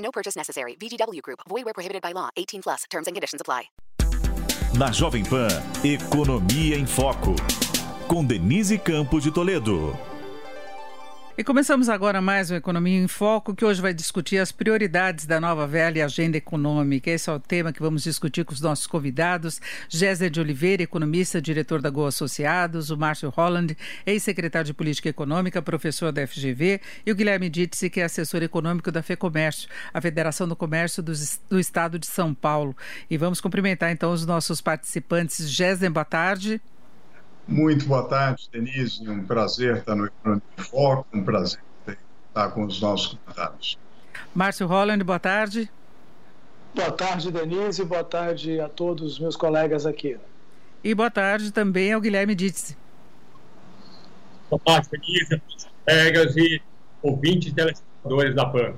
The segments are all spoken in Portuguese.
No purchase necessary. VGW Group. Void where prohibited by law. 18 plus. Terms and conditions apply. Na Jovem Pan, Economia em Foco. Com Denise Campos de Toledo. E começamos agora mais o Economia em Foco, que hoje vai discutir as prioridades da nova velha agenda econômica. Esse é o tema que vamos discutir com os nossos convidados. Géser de Oliveira, economista, diretor da Go Associados, o Márcio Holland, ex-secretário de Política Econômica, professor da FGV, e o Guilherme Ditze, que é assessor econômico da FEComércio, a Federação do Comércio do, do Estado de São Paulo. E vamos cumprimentar então os nossos participantes. Géser, boa tarde. Muito boa tarde, Denise. Um prazer estar no Economia Foco, um prazer estar com os nossos convidados. Márcio Holland, boa tarde. Boa tarde, Denise. Boa tarde a todos os meus colegas aqui. E boa tarde também ao Guilherme Ditze. Boa tarde, Denise, colegas e ouvintes telespectadores da PAN.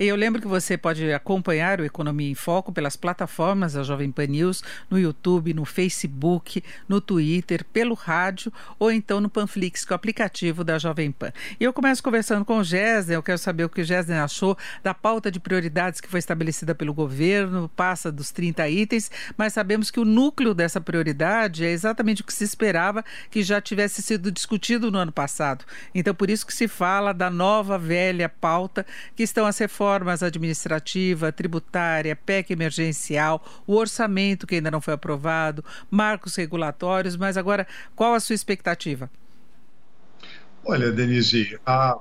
E eu lembro que você pode acompanhar o Economia em Foco pelas plataformas da Jovem Pan News, no YouTube, no Facebook, no Twitter, pelo rádio ou então no Panflix, que é o aplicativo da Jovem Pan. E eu começo conversando com o Gésner, eu quero saber o que o Gésner achou da pauta de prioridades que foi estabelecida pelo governo, passa dos 30 itens, mas sabemos que o núcleo dessa prioridade é exatamente o que se esperava que já tivesse sido discutido no ano passado. Então, por isso que se fala da nova velha pauta que estão a ser reformas administrativa, tributária, PEC emergencial, o orçamento que ainda não foi aprovado, marcos regulatórios, mas agora qual a sua expectativa? Olha, Denise, há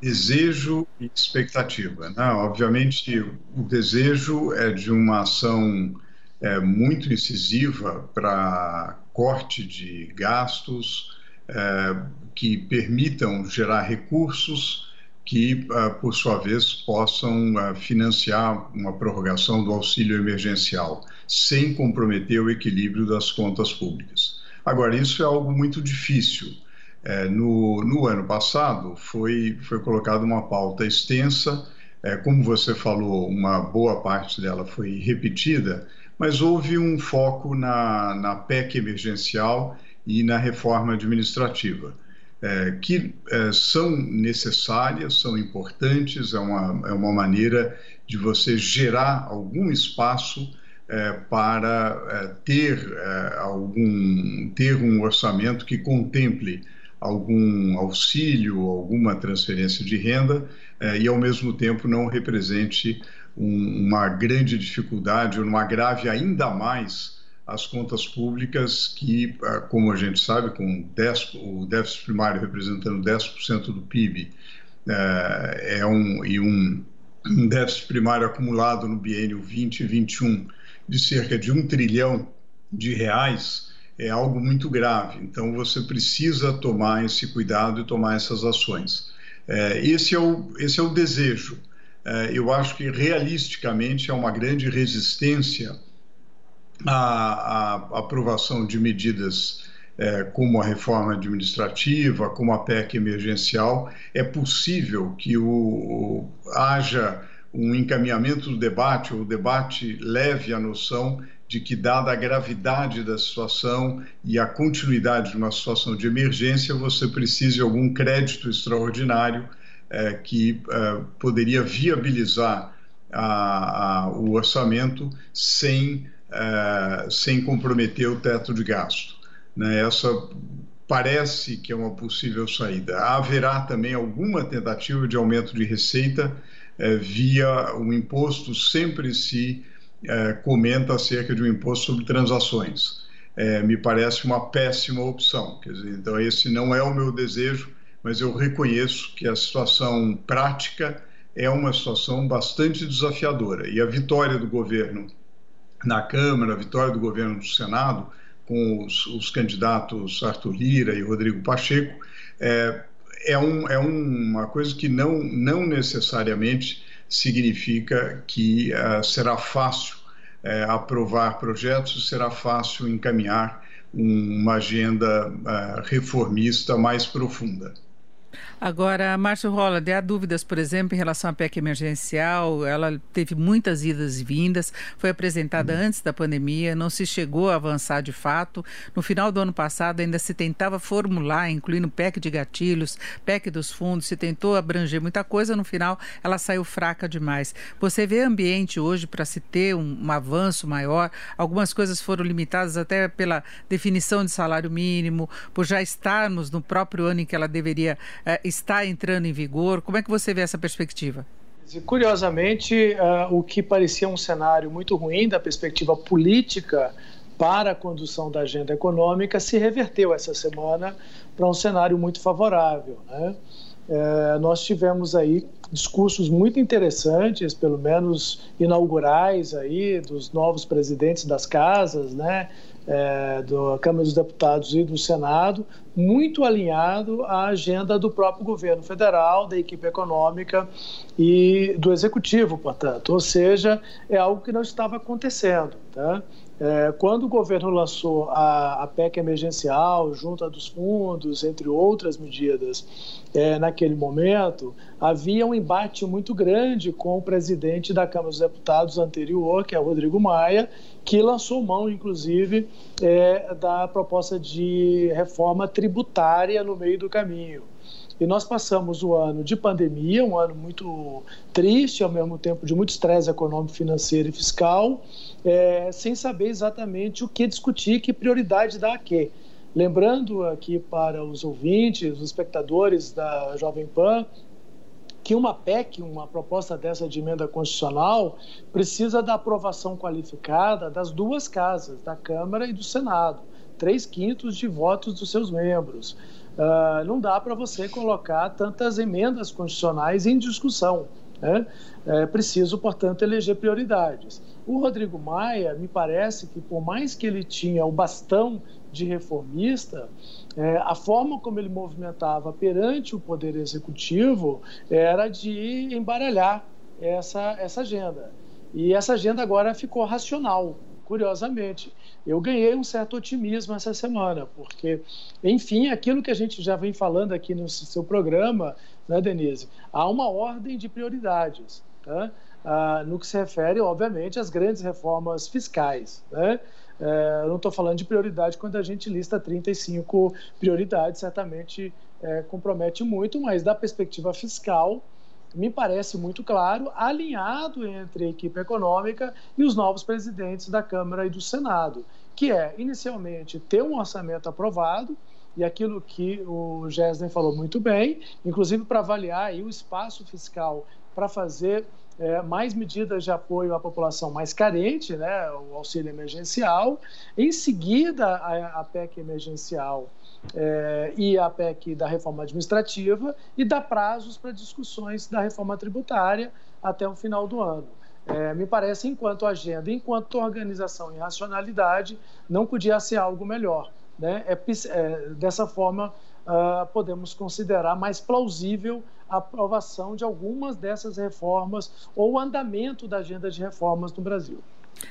desejo e expectativa. Né? Obviamente, o desejo é de uma ação é, muito incisiva para corte de gastos é, que permitam gerar recursos que, ah, por sua vez, possam ah, financiar uma prorrogação do auxílio emergencial, sem comprometer o equilíbrio das contas públicas. Agora, isso é algo muito difícil. É, no, no, ano passado, foi, foi colocada uma pauta extensa, é, como você falou, uma boa parte dela foi repetida, mas houve um foco na, na PEC emergencial e na reforma administrativa é, que é, são necessárias, são importantes, é uma, é uma maneira de você gerar algum espaço é, para é, ter, é, algum, ter um orçamento que contemple algum auxílio, alguma transferência de renda e, ao mesmo tempo, não represente um, uma grande dificuldade ou não agrave ainda mais as contas públicas que, ah, como a gente sabe, com 10, o déficit primário representando 10% do PIB é, é um, e um, um déficit primário acumulado no biênio 2021 de cerca de um trilhão de reais é algo muito grave. Então você precisa tomar esse cuidado e tomar essas ações. É, esse, é o, esse é o desejo. É, eu acho que realisticamente é uma grande resistência a, a aprovação de medidas é, como a reforma administrativa, como a PEC emergencial, é possível que o, o, haja um encaminhamento do debate, ou o debate leve a noção de que, dada a gravidade da situação e a continuidade de uma situação de emergência, você precisa de algum crédito extraordinário é, que é, poderia viabilizar a, a, o orçamento sem uh, sem comprometer o teto de gasto. Né? Essa parece que é uma possível saída. Haverá também alguma tentativa de aumento de receita uh, via o imposto, sempre se uh, comenta acerca de um imposto sobre transações. me parece uma péssima opção. Dizer, então, esse não é o meu desejo, mas eu reconheço que a situação prática é uma situação bastante desafiadora. E a vitória do governo na Câmara, a vitória do governo no Senado, com os, os candidatos Arthur Lira e Rodrigo Pacheco, é, é, um, é uma coisa que não, não necessariamente significa que uh, será fácil uh, aprovar projetos, será fácil encaminhar uma agenda uh, reformista mais profunda. Agora, Márcio Holland, há dúvidas, por exemplo, em relação à PEC emergencial? Ela teve muitas idas e vindas, foi apresentada antes da pandemia, não se chegou a avançar de fato. No final do ano passado, ainda se tentava formular, incluindo PEC de gatilhos, PEC dos fundos, se tentou abranger muita coisa, no final ela saiu fraca demais. Você vê ambiente hoje para se ter um, um avanço maior? Algumas coisas foram limitadas até pela definição de salário mínimo, por já estarmos no próprio ano em que ela deveria está entrando em vigor? Como é que você vê essa perspectiva? Curiosamente, uh, o que parecia um cenário muito ruim da perspectiva política para a condução da agenda econômica se reverteu essa semana para um cenário muito favorável. Né? É, nós tivemos aí discursos muito interessantes, pelo menos inaugurais aí dos novos presidentes das casas, né? é, da Câmara dos Deputados e do Senado, muito alinhado à agenda do próprio governo federal, da equipe econômica e do executivo, portanto. Ou seja, é algo que não estava acontecendo. Tá? É, quando o governo lançou a, a PEC emergencial, junta dos fundos, entre outras medidas, é, naquele momento, havia um embate muito grande com o presidente da Câmara dos Deputados anterior, que é Rodrigo Maia, que lançou mão, inclusive, é, da proposta de reforma tributária no meio do caminho. E nós passamos o ano de pandemia, um ano muito triste, ao mesmo tempo de muito estresse econômico, financeiro e fiscal, é, sem saber exatamente o que discutir, que prioridade dar a quê. Lembrando aqui para os ouvintes, os espectadores da Jovem Pan, que uma PEC, uma proposta dessa de emenda constitucional, precisa da aprovação qualificada das duas casas, da Câmara e do Senado, três quintos de votos dos seus membros. Uh, não dá para você colocar tantas emendas constitucionais em discussão. Né? É preciso, portanto, eleger prioridades. O Rodrigo Maia, me parece que, por mais que ele tinha o bastão de reformista, é, a forma como ele movimentava perante o Poder Executivo era de embaralhar essa, essa agenda. E essa agenda agora ficou racional, curiosamente. Eu ganhei um certo otimismo essa semana, porque, enfim, aquilo que a gente já vem falando aqui no seu programa, né, Denise, há uma ordem de prioridades. Tá? Ah, no que se refere, obviamente, às grandes reformas fiscais. Né? É, não estou falando de prioridade quando a gente lista 35 prioridades, certamente é, compromete muito, mas da perspectiva fiscal, me parece muito claro, alinhado entre a equipe econômica e os novos presidentes da Câmara e do Senado, que é, inicialmente, ter um orçamento aprovado, e aquilo que o Gesden falou muito bem, inclusive para avaliar o espaço fiscal para fazer é, mais medidas de apoio à população mais carente, né, o auxílio emergencial. Em seguida, a, a PEC emergencial é, e a PEC da reforma administrativa e dá prazos para discussões da reforma tributária até o final do ano. É, me parece, enquanto agenda, enquanto organização e racionalidade, não podia ser algo melhor. Né? É, é, dessa forma, uh, podemos considerar mais plausível a aprovação de algumas dessas reformas ou o andamento da agenda de reformas no Brasil.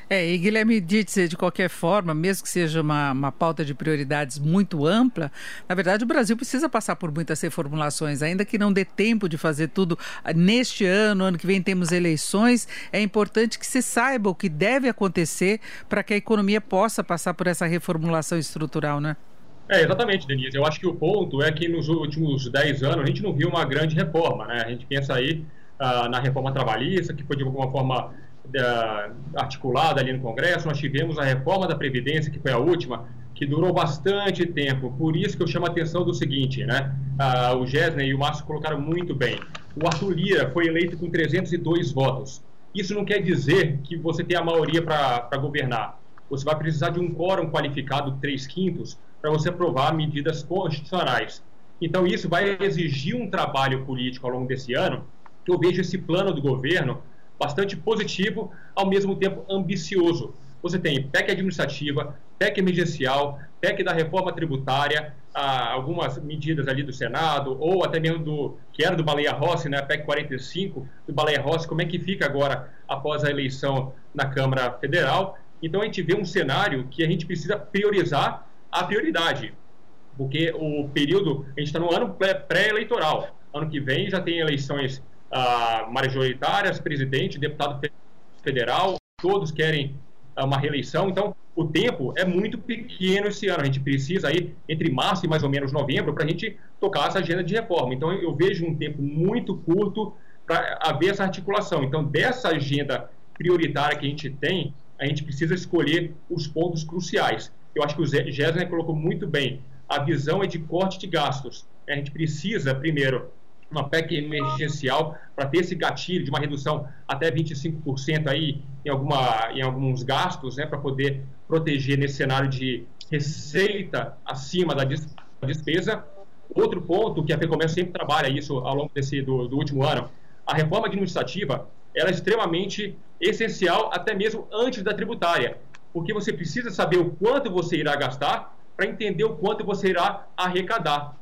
É, e Guilherme disse, de qualquer forma, mesmo que seja uma, uma pauta de prioridades muito ampla, na verdade o Brasil precisa passar por muitas reformulações, ainda que não dê tempo de fazer tudo neste ano, ano que vem temos eleições, é importante que se saiba o que deve acontecer para que a economia possa passar por essa reformulação estrutural, né? É, exatamente, Denise. Eu acho que o ponto é que nos últimos 10 anos a gente não viu uma grande reforma, né? A gente pensa aí uh, na reforma trabalhista, que foi de alguma forma uh, articulada ali no Congresso. Nós tivemos a reforma da Previdência, que foi a última, que durou bastante tempo. Por isso que eu chamo a atenção do seguinte, né? Uh, o Gessner e o Márcio colocaram muito bem. O Arthur Lira foi eleito com 302 votos. Isso não quer dizer que você tem a maioria para governar. Você vai precisar de um quórum qualificado, 3 quintos, para você aprovar medidas constitucionais. Então, isso vai exigir um trabalho político ao longo desse ano, que eu vejo esse plano do governo bastante positivo, ao mesmo tempo ambicioso, você tem PEC administrativa, PEC emergencial, PEC da reforma tributária, algumas medidas ali do Senado, ou até mesmo do que era do Baleia Rossi, né, PEC 45 do Baleia Rossi, como é que fica agora após a eleição na Câmara Federal. Então a gente vê um cenário que a gente precisa priorizar a prioridade, porque o período, a gente está no ano pré-eleitoral, ano que vem já tem eleições ah, majoritárias, presidente, deputado federal, todos querem ah, uma reeleição, então o tempo é muito pequeno esse ano. A gente precisa aí entre março e mais ou menos novembro para a gente tocar essa agenda de reforma. Então eu vejo um tempo muito curto para haver essa articulação. Então dessa agenda prioritária que a gente tem, a gente precisa escolher os pontos cruciais. Eu acho que o Gessner colocou muito bem. A visão é de corte de gastos. A gente precisa primeiro uma PEC emergencial para ter esse gatilho de uma redução até 25% aí em, alguma, em alguns gastos, né, para poder proteger nesse cenário de receita acima da despesa. Outro ponto que a FEComércio sempre trabalha isso ao longo desse, do, do último ano, a reforma administrativa ela é extremamente essencial até mesmo antes da tributária, porque você precisa saber o quanto você irá gastar para entender o quanto você irá arrecadar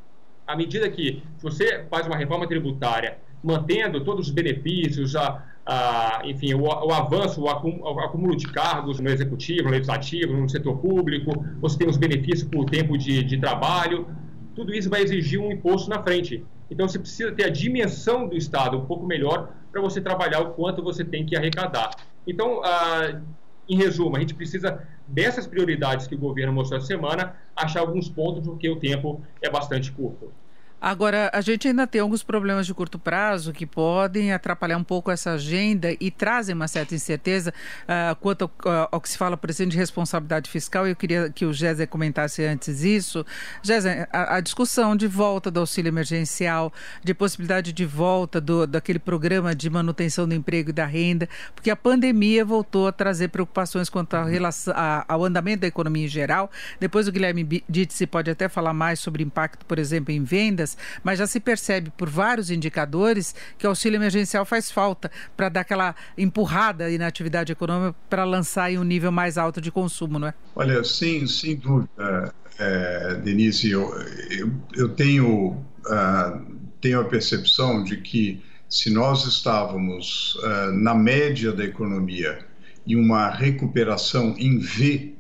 à medida que você faz uma reforma tributária mantendo todos os benefícios, a, a enfim, o, o, avanço, o acúmulo de cargos no executivo, no legislativo, no setor público, você tem os benefícios por tempo de, de trabalho, tudo isso vai exigir um imposto na frente. Então você precisa ter a dimensão do Estado um pouco melhor para você trabalhar o quanto você tem que arrecadar. Então, ah, em resumo, a gente precisa dessas prioridades que o governo mostrou essa semana, achar alguns pontos porque o tempo é bastante curto. Agora, a gente ainda tem alguns problemas de curto prazo que podem atrapalhar um pouco essa agenda e trazem uma certa incerteza uh, quanto ao, uh, ao, que se fala, por exemplo, de responsabilidade fiscal. Eu queria que o Géser comentasse antes isso. Géser, a, a, discussão de volta do auxílio emergencial, de possibilidade de volta do, daquele programa de manutenção do emprego e da renda, porque a pandemia voltou a trazer preocupações quanto à relação, a, ao andamento da economia em geral. Depois o Guilherme Ditsi pode até falar mais sobre impacto, por exemplo, em vendas mas já se percebe por vários indicadores que o auxílio emergencial faz falta para dar aquela empurrada aí na atividade econômica para lançar em um nível mais alto de consumo, não é? Olha, sim, sem dúvida, é, Denise, eu, eu, eu tenho, uh, tenho a percepção de que se nós estávamos uh, na média da economia e uma recuperação em V,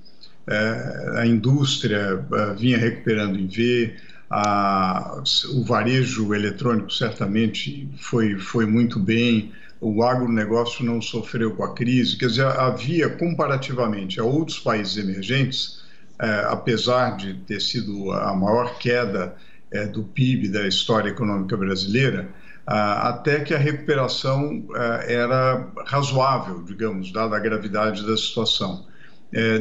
uh, a indústria vinha recuperando em V, a, o varejo eletrônico certamente foi, foi muito bem, o agronegócio não sofreu com a crise, quer dizer, havia comparativamente a outros países emergentes, é, apesar de ter sido a maior queda é, do PIB da história econômica brasileira, até que a recuperação é, era razoável, digamos, dada a gravidade da situação.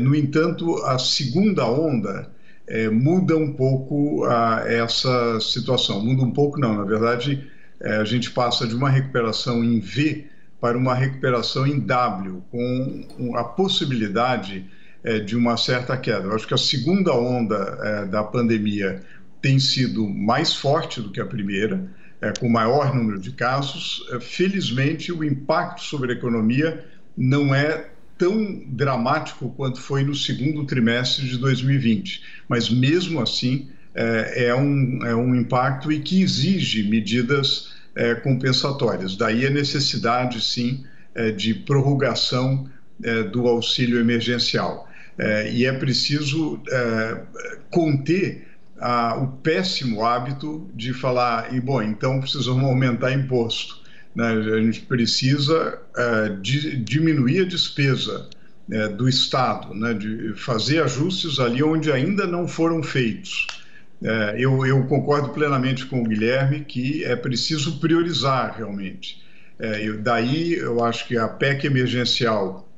No entanto, a segunda onda é, muda um pouco a, essa situação. Muda um pouco, não, na verdade, é, a gente passa de uma recuperação em V para uma recuperação em W, com a possibilidade é, de uma certa queda. Eu acho que a segunda onda é, da pandemia tem sido mais forte do que a primeira, é, com maior número de casos. É, felizmente, o impacto sobre a economia não é tão dramático quanto foi no segundo trimestre de 2020, mas mesmo assim é, é um, é um impacto e que exige medidas é, compensatórias. Daí a necessidade, sim, é, de prorrogação é, do auxílio emergencial. É, e é preciso é, conter a, o péssimo hábito de falar, e bom, então precisamos aumentar imposto. Né? A gente precisa é, de, diminuir a despesa é, do Estado, né? de fazer ajustes ali onde ainda não foram feitos. É, eu, eu, concordo plenamente com o Guilherme que é preciso priorizar realmente. É, eu, daí eu acho que a PEC emergencial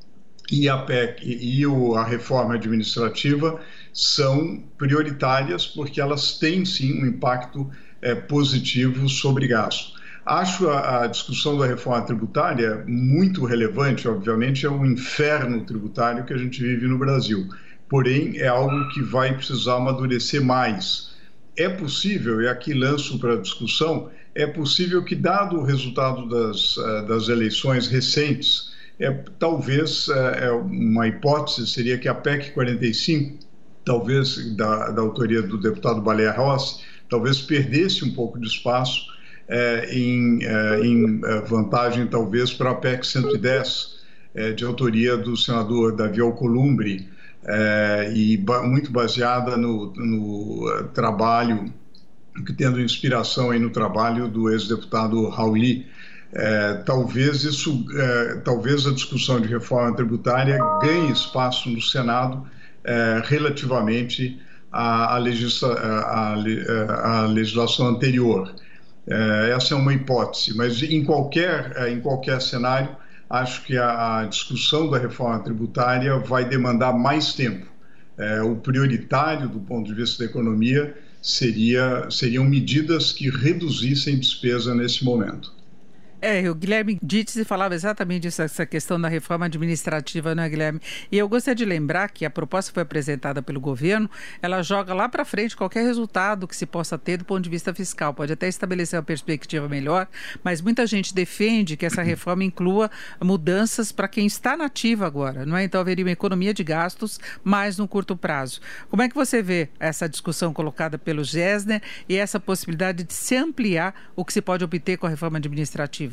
e a PEC e, e o, a reforma administrativa são prioritárias porque elas têm sim um impacto é, positivo sobre gasto. Acho a, a, discussão da reforma tributária muito relevante, obviamente, é o inferno tributário que a gente vive no Brasil. Porém, é algo que vai precisar amadurecer mais. É possível, e aqui lanço para discussão, é possível que, dado o resultado das, eh, das eleições recentes, é, talvez é, é uma hipótese seria que a PEC 45, talvez da, da autoria do deputado Baleia Rossi, talvez perdesse um pouco de espaço em, é, em é, vantagem, talvez, para a PEC 110, é, de autoria do senador Davi Alcolumbre, é, e ba muito baseada no, no trabalho, tendo inspiração aí no trabalho do ex-deputado Rauli. É, talvez isso, é, talvez a discussão de reforma tributária ganhe espaço no Senado é, relativamente à, à, legisla, à, à, legislação anterior. É, essa é uma hipótese, mas em qualquer, é, em qualquer cenário, acho que a, discussão da reforma tributária vai demandar mais tempo. É, o prioritário do ponto de vista da economia seria, seriam medidas que reduzissem despesa nesse momento. É, o Guilherme Dittes falava exatamente disso, essa questão da reforma administrativa, né, Guilherme? E eu gostaria de lembrar que a proposta foi apresentada pelo governo, ela joga lá para frente qualquer resultado que se possa ter do ponto de vista fiscal. Pode até estabelecer uma perspectiva melhor, mas muita gente defende que essa reforma inclua mudanças para quem está nativo agora, não é? Então haveria uma economia de gastos mais no curto prazo. Como é que você vê essa discussão colocada pelo Gessner e essa possibilidade de se ampliar o que se pode obter com a reforma administrativa?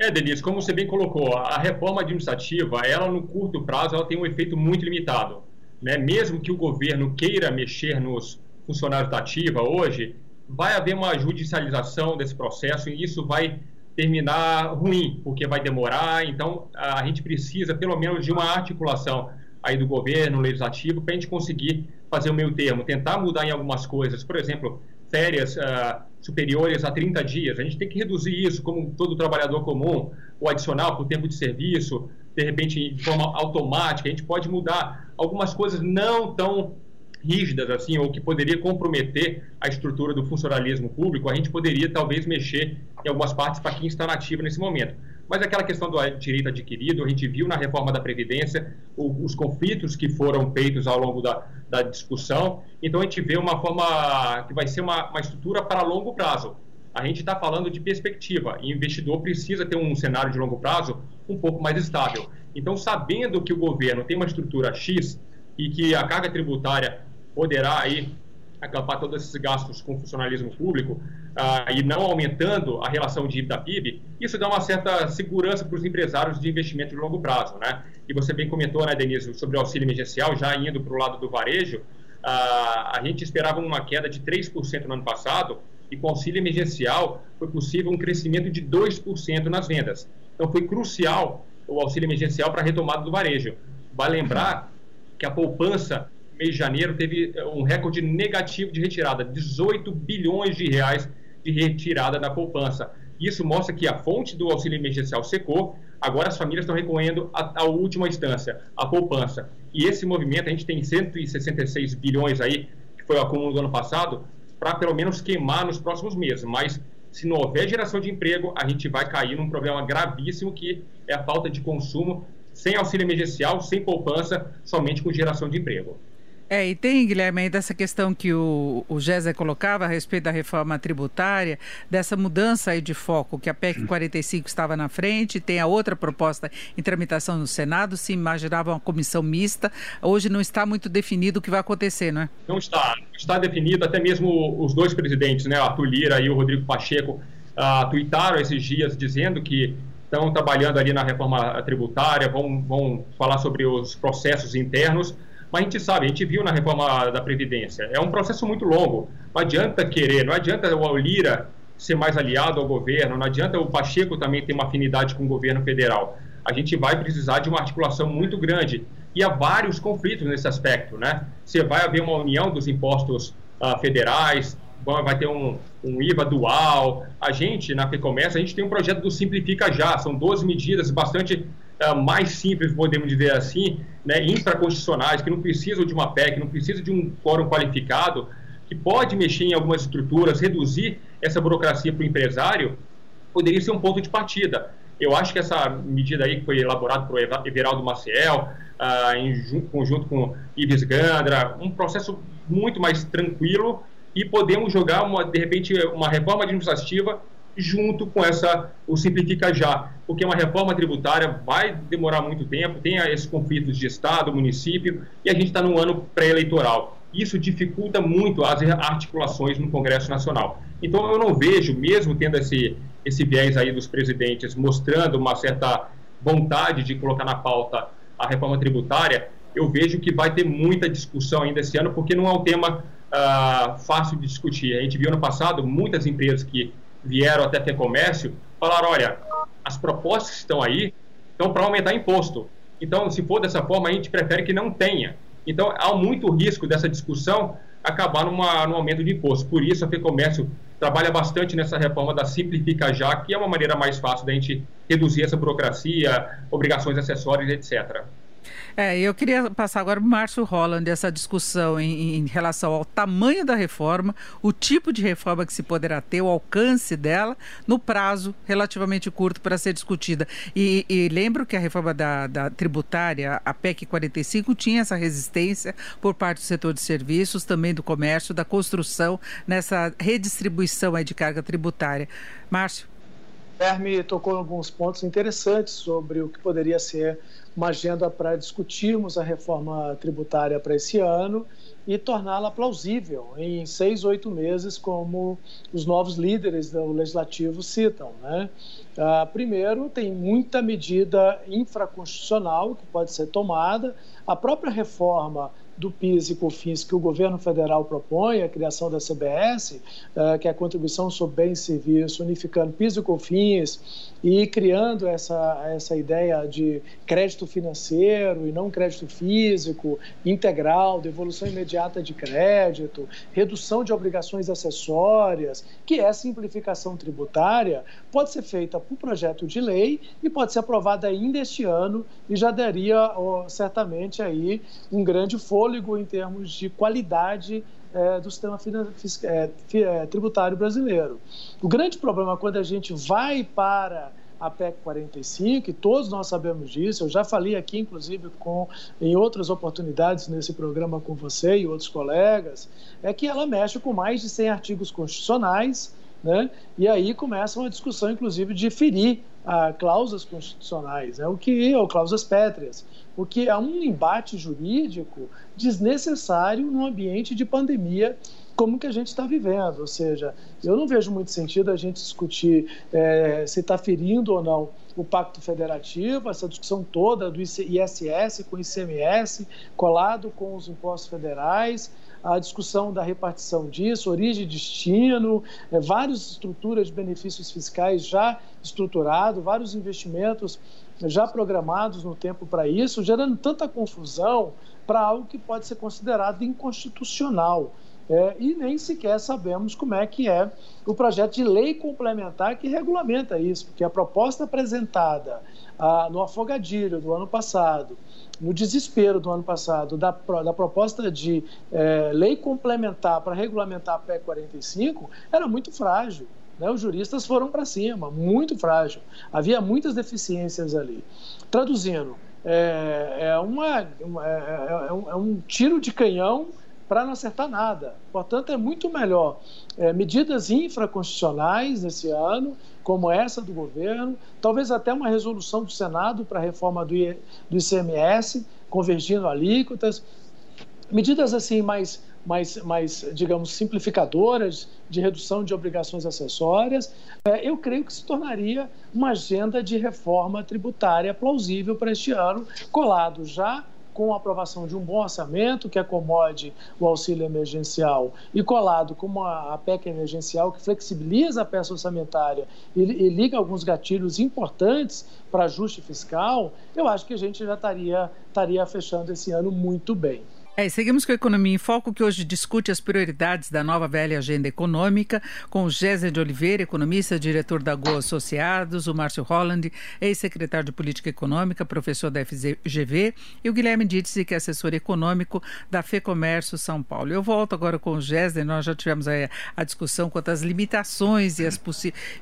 É, Denise, como você bem colocou, a reforma administrativa, ela no curto prazo, ela tem um efeito muito limitado. Né? Mesmo que o governo queira mexer nos funcionários da ativa hoje, vai haver uma judicialização desse processo e isso vai terminar ruim, porque vai demorar. Então, a gente precisa, pelo menos, de uma articulação aí do governo, legislativo, para a gente conseguir fazer o meio termo, tentar mudar em algumas coisas. Por exemplo, férias uh, superiores a 30 dias. A gente tem que reduzir isso, como todo trabalhador comum, o adicional por tempo de serviço, de repente de forma automática. A gente pode mudar algumas coisas não tão rígidas assim, ou que poderia comprometer a estrutura do funcionalismo público. A gente poderia talvez mexer em algumas partes para quem está nativo nesse momento. Mas aquela questão do direito adquirido, a gente viu na reforma da Previdência os conflitos que foram feitos ao longo da, da discussão. Então, a gente vê uma forma que vai ser uma, uma estrutura para longo prazo. A gente está falando de perspectiva e o investidor precisa ter um cenário de longo prazo um pouco mais estável. Então, sabendo que o governo tem uma estrutura X e que a carga tributária poderá aí acampar todos esses gastos com funcionalismo público uh, e não aumentando a relação dívida PIB, isso dá uma certa segurança para os empresários de investimento de longo prazo, né? E você bem comentou, né, Denise, sobre o auxílio emergencial, já indo para o lado do varejo, uh, a gente esperava uma queda de 3% no ano passado e com o auxílio emergencial foi possível um crescimento de 2% nas vendas. Então foi crucial o auxílio emergencial para a retomada do varejo. Vale lembrar que a poupança mês de janeiro teve eh, um recorde negativo de retirada, 18 bilhões de reais de retirada da poupança. Isso mostra que a fonte do auxílio emergencial secou, agora as famílias estão recorrendo à, última instância, a poupança. E esse movimento, a gente tem 166 bilhões aí, que foi o acúmulo do ano passado, para pelo menos queimar nos próximos meses. Mas se não houver geração de emprego, a gente vai cair num problema gravíssimo que é a falta de consumo, sem auxílio emergencial, sem poupança, somente com geração de emprego. É, e tem, Guilherme, ainda essa questão que o, o Géser colocava a respeito da reforma tributária, dessa mudança aí de foco, que a PEC 45 estava na frente, tem a outra proposta em tramitação no Senado, se imaginava uma comissão mista, hoje não está muito definido o que vai acontecer, não é? Não está, está definido, até mesmo os dois presidentes, né, Arthur Lira e o Rodrigo Pacheco, uh, tuitaram esses dias dizendo que estão trabalhando ali na reforma tributária, vão, vão falar sobre os processos internos, mas a gente sabe, a gente viu na reforma da Previdência, é um processo muito longo. Não adianta querer, não adianta o Lira ser mais aliado ao governo, não adianta o Pacheco também ter uma afinidade com o governo federal. A gente vai precisar de uma articulação muito grande. E há vários conflitos nesse aspecto, né? Você vai haver uma união dos impostos uh, federais, vai ter um, um, IVA dual. A gente, na FEComércio, a gente tem um projeto do Simplifica Já, são 12 medidas bastante uh, mais simples, podemos dizer assim, né, infraconstitucionais, que não precisam de uma PEC, não precisam de um fórum qualificado, que pode mexer em algumas estruturas, reduzir essa burocracia para o empresário, poderia ser um ponto de partida. Eu acho que essa medida aí que foi elaborada por Everaldo Maciel, uh, em conjunto com Ives Gandra, um processo muito mais tranquilo e podemos jogar, uma, de repente, uma reforma administrativa junto com essa o simplifica já, porque uma reforma tributária vai demorar muito tempo, tem esses conflitos de estado, município e a gente está num ano pré-eleitoral. Isso dificulta muito as articulações no Congresso Nacional. Então eu não vejo, mesmo tendo esse esse viés aí dos presidentes mostrando uma certa vontade de colocar na pauta a reforma tributária, eu vejo que vai ter muita discussão ainda esse ano, porque não é um tema uh, fácil de discutir. A gente viu no passado muitas empresas que vieram até ter comércio falaram: olha, as propostas que estão aí estão para aumentar imposto. Então, se for dessa forma, a gente prefere que não tenha. Então, há muito risco dessa discussão acabar numa, num aumento de imposto. Por isso, a FEComércio trabalha bastante nessa reforma da Simplifica Já, que é uma maneira mais fácil da gente reduzir essa burocracia, obrigações acessórias, etc. É, eu queria passar agora para o Márcio Holland essa discussão em, em, relação ao tamanho da reforma, o tipo de reforma que se poderá ter, o alcance dela, no prazo relativamente curto para ser discutida. E, e lembro que a reforma da, da, tributária, a PEC 45, tinha essa resistência por parte do setor de serviços, também do comércio, da construção, nessa redistribuição de carga tributária. Márcio. Guilherme tocou alguns pontos interessantes sobre o que poderia ser uma agenda para discutirmos a reforma tributária para esse ano e torná-la plausível em seis, oito meses, como os novos líderes do legislativo citam. Né? Ah, primeiro, tem muita medida infraconstitucional que pode ser tomada. A própria reforma do PIS e COFINS que o governo federal propõe, a criação da CBS, uh, que é a contribuição sobre bens e serviços, unificando PIS e COFINS e criando essa, essa ideia de crédito financeiro e não crédito físico, integral, devolução imediata de crédito, redução de obrigações acessórias, que é simplificação tributária, pode ser feita por projeto de lei e pode ser aprovada ainda este ano e já daria certamente aí um grande fôlego em termos de qualidade é, do sistema é, é, tributário brasileiro. O grande problema quando a gente vai para a PEC 45, e todos nós sabemos disso, eu já falei aqui, inclusive, com, em outras oportunidades nesse programa com você e outros colegas, é que ela mexe com mais de 100 artigos constitucionais, né? e aí começa uma discussão, inclusive, de ferir a cláusulas constitucionais, né? o que ou cláusulas pétreas, o que é um embate jurídico desnecessário num ambiente de pandemia como que a gente está vivendo. Ou seja, eu não vejo muito sentido a gente discutir é, se está ferindo ou não o Pacto Federativo, essa discussão toda do ISS com o ICMS, colado com os impostos federais, a discussão da repartição disso, origem e destino, é, várias estruturas de benefícios fiscais já estruturados, vários investimentos já programados no tempo para isso, gerando tanta confusão para algo que pode ser considerado inconstitucional. É, e nem sequer sabemos como é que é o projeto de lei complementar que regulamenta isso, porque a proposta apresentada ah, no afogadilho do ano passado, no desespero do ano passado, da, da proposta de é, lei complementar para regulamentar a PEC 45, era muito frágil. Né? Os juristas foram para cima, muito frágil. Havia muitas deficiências ali. Traduzindo, é, é, uma, é, é, é, um, é um tiro de canhão para não acertar nada. Portanto, é muito melhor é, medidas infraconstitucionais nesse ano, como essa do governo, talvez até uma resolução do Senado para a reforma do, ICMS, convergindo alíquotas, medidas assim mais, mais, mais, digamos, simplificadoras de redução de obrigações acessórias, é, eu creio que se tornaria uma agenda de reforma tributária plausível para este ano, colado já com a aprovação de um bom orçamento que acomode o auxílio emergencial e colado com uma, a PEC emergencial que flexibiliza a peça orçamentária e, e liga alguns gatilhos importantes para ajuste fiscal, eu acho que a gente já estaria, estaria fechando esse ano muito bem. É, seguimos com a Economia em Foco, que hoje discute as prioridades da nova velha agenda econômica, com o Géser de Oliveira, economista, diretor da Goa Associados, o Márcio Holland, ex-secretário de Política Econômica, professor da FGV, e o Guilherme Ditze, que é assessor econômico da FEComércio São Paulo. Eu volto agora com o Géser, nós já tivemos a, a discussão quanto às limitações e, as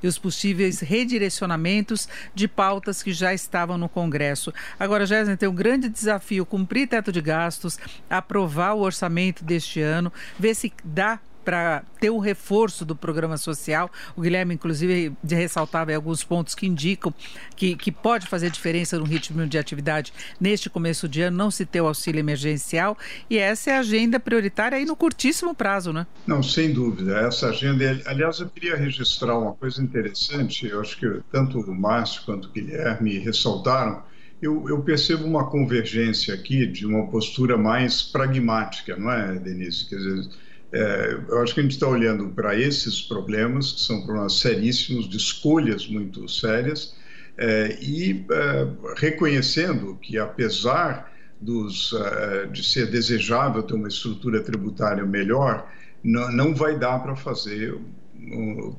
e os possíveis redirecionamentos de pautas que já estavam no Congresso. Agora, Géser, tem um grande desafio, cumprir teto de gastos, a aprovar o orçamento deste ano, ver se dá para ter o reforço do programa social. O Guilherme, inclusive, ressaltava alguns pontos que indicam que, que pode fazer diferença no ritmo de atividade neste começo de ano, não se ter o auxílio emergencial. E essa é a agenda prioritária aí no curtíssimo prazo, né? Não, sem dúvida. Essa agenda, aliás, eu queria registrar uma coisa interessante, eu acho que tanto o Márcio quanto o Guilherme ressaltaram eu, eu, percebo uma convergência aqui de uma postura mais pragmática, não é, Denise? Quer dizer, é, eu acho que a gente está olhando para esses problemas, que são problemas seríssimos, de escolhas muito sérias, é, e é, reconhecendo que, apesar dos, é, de ser desejável ter uma estrutura tributária melhor, não, não vai dar para fazer,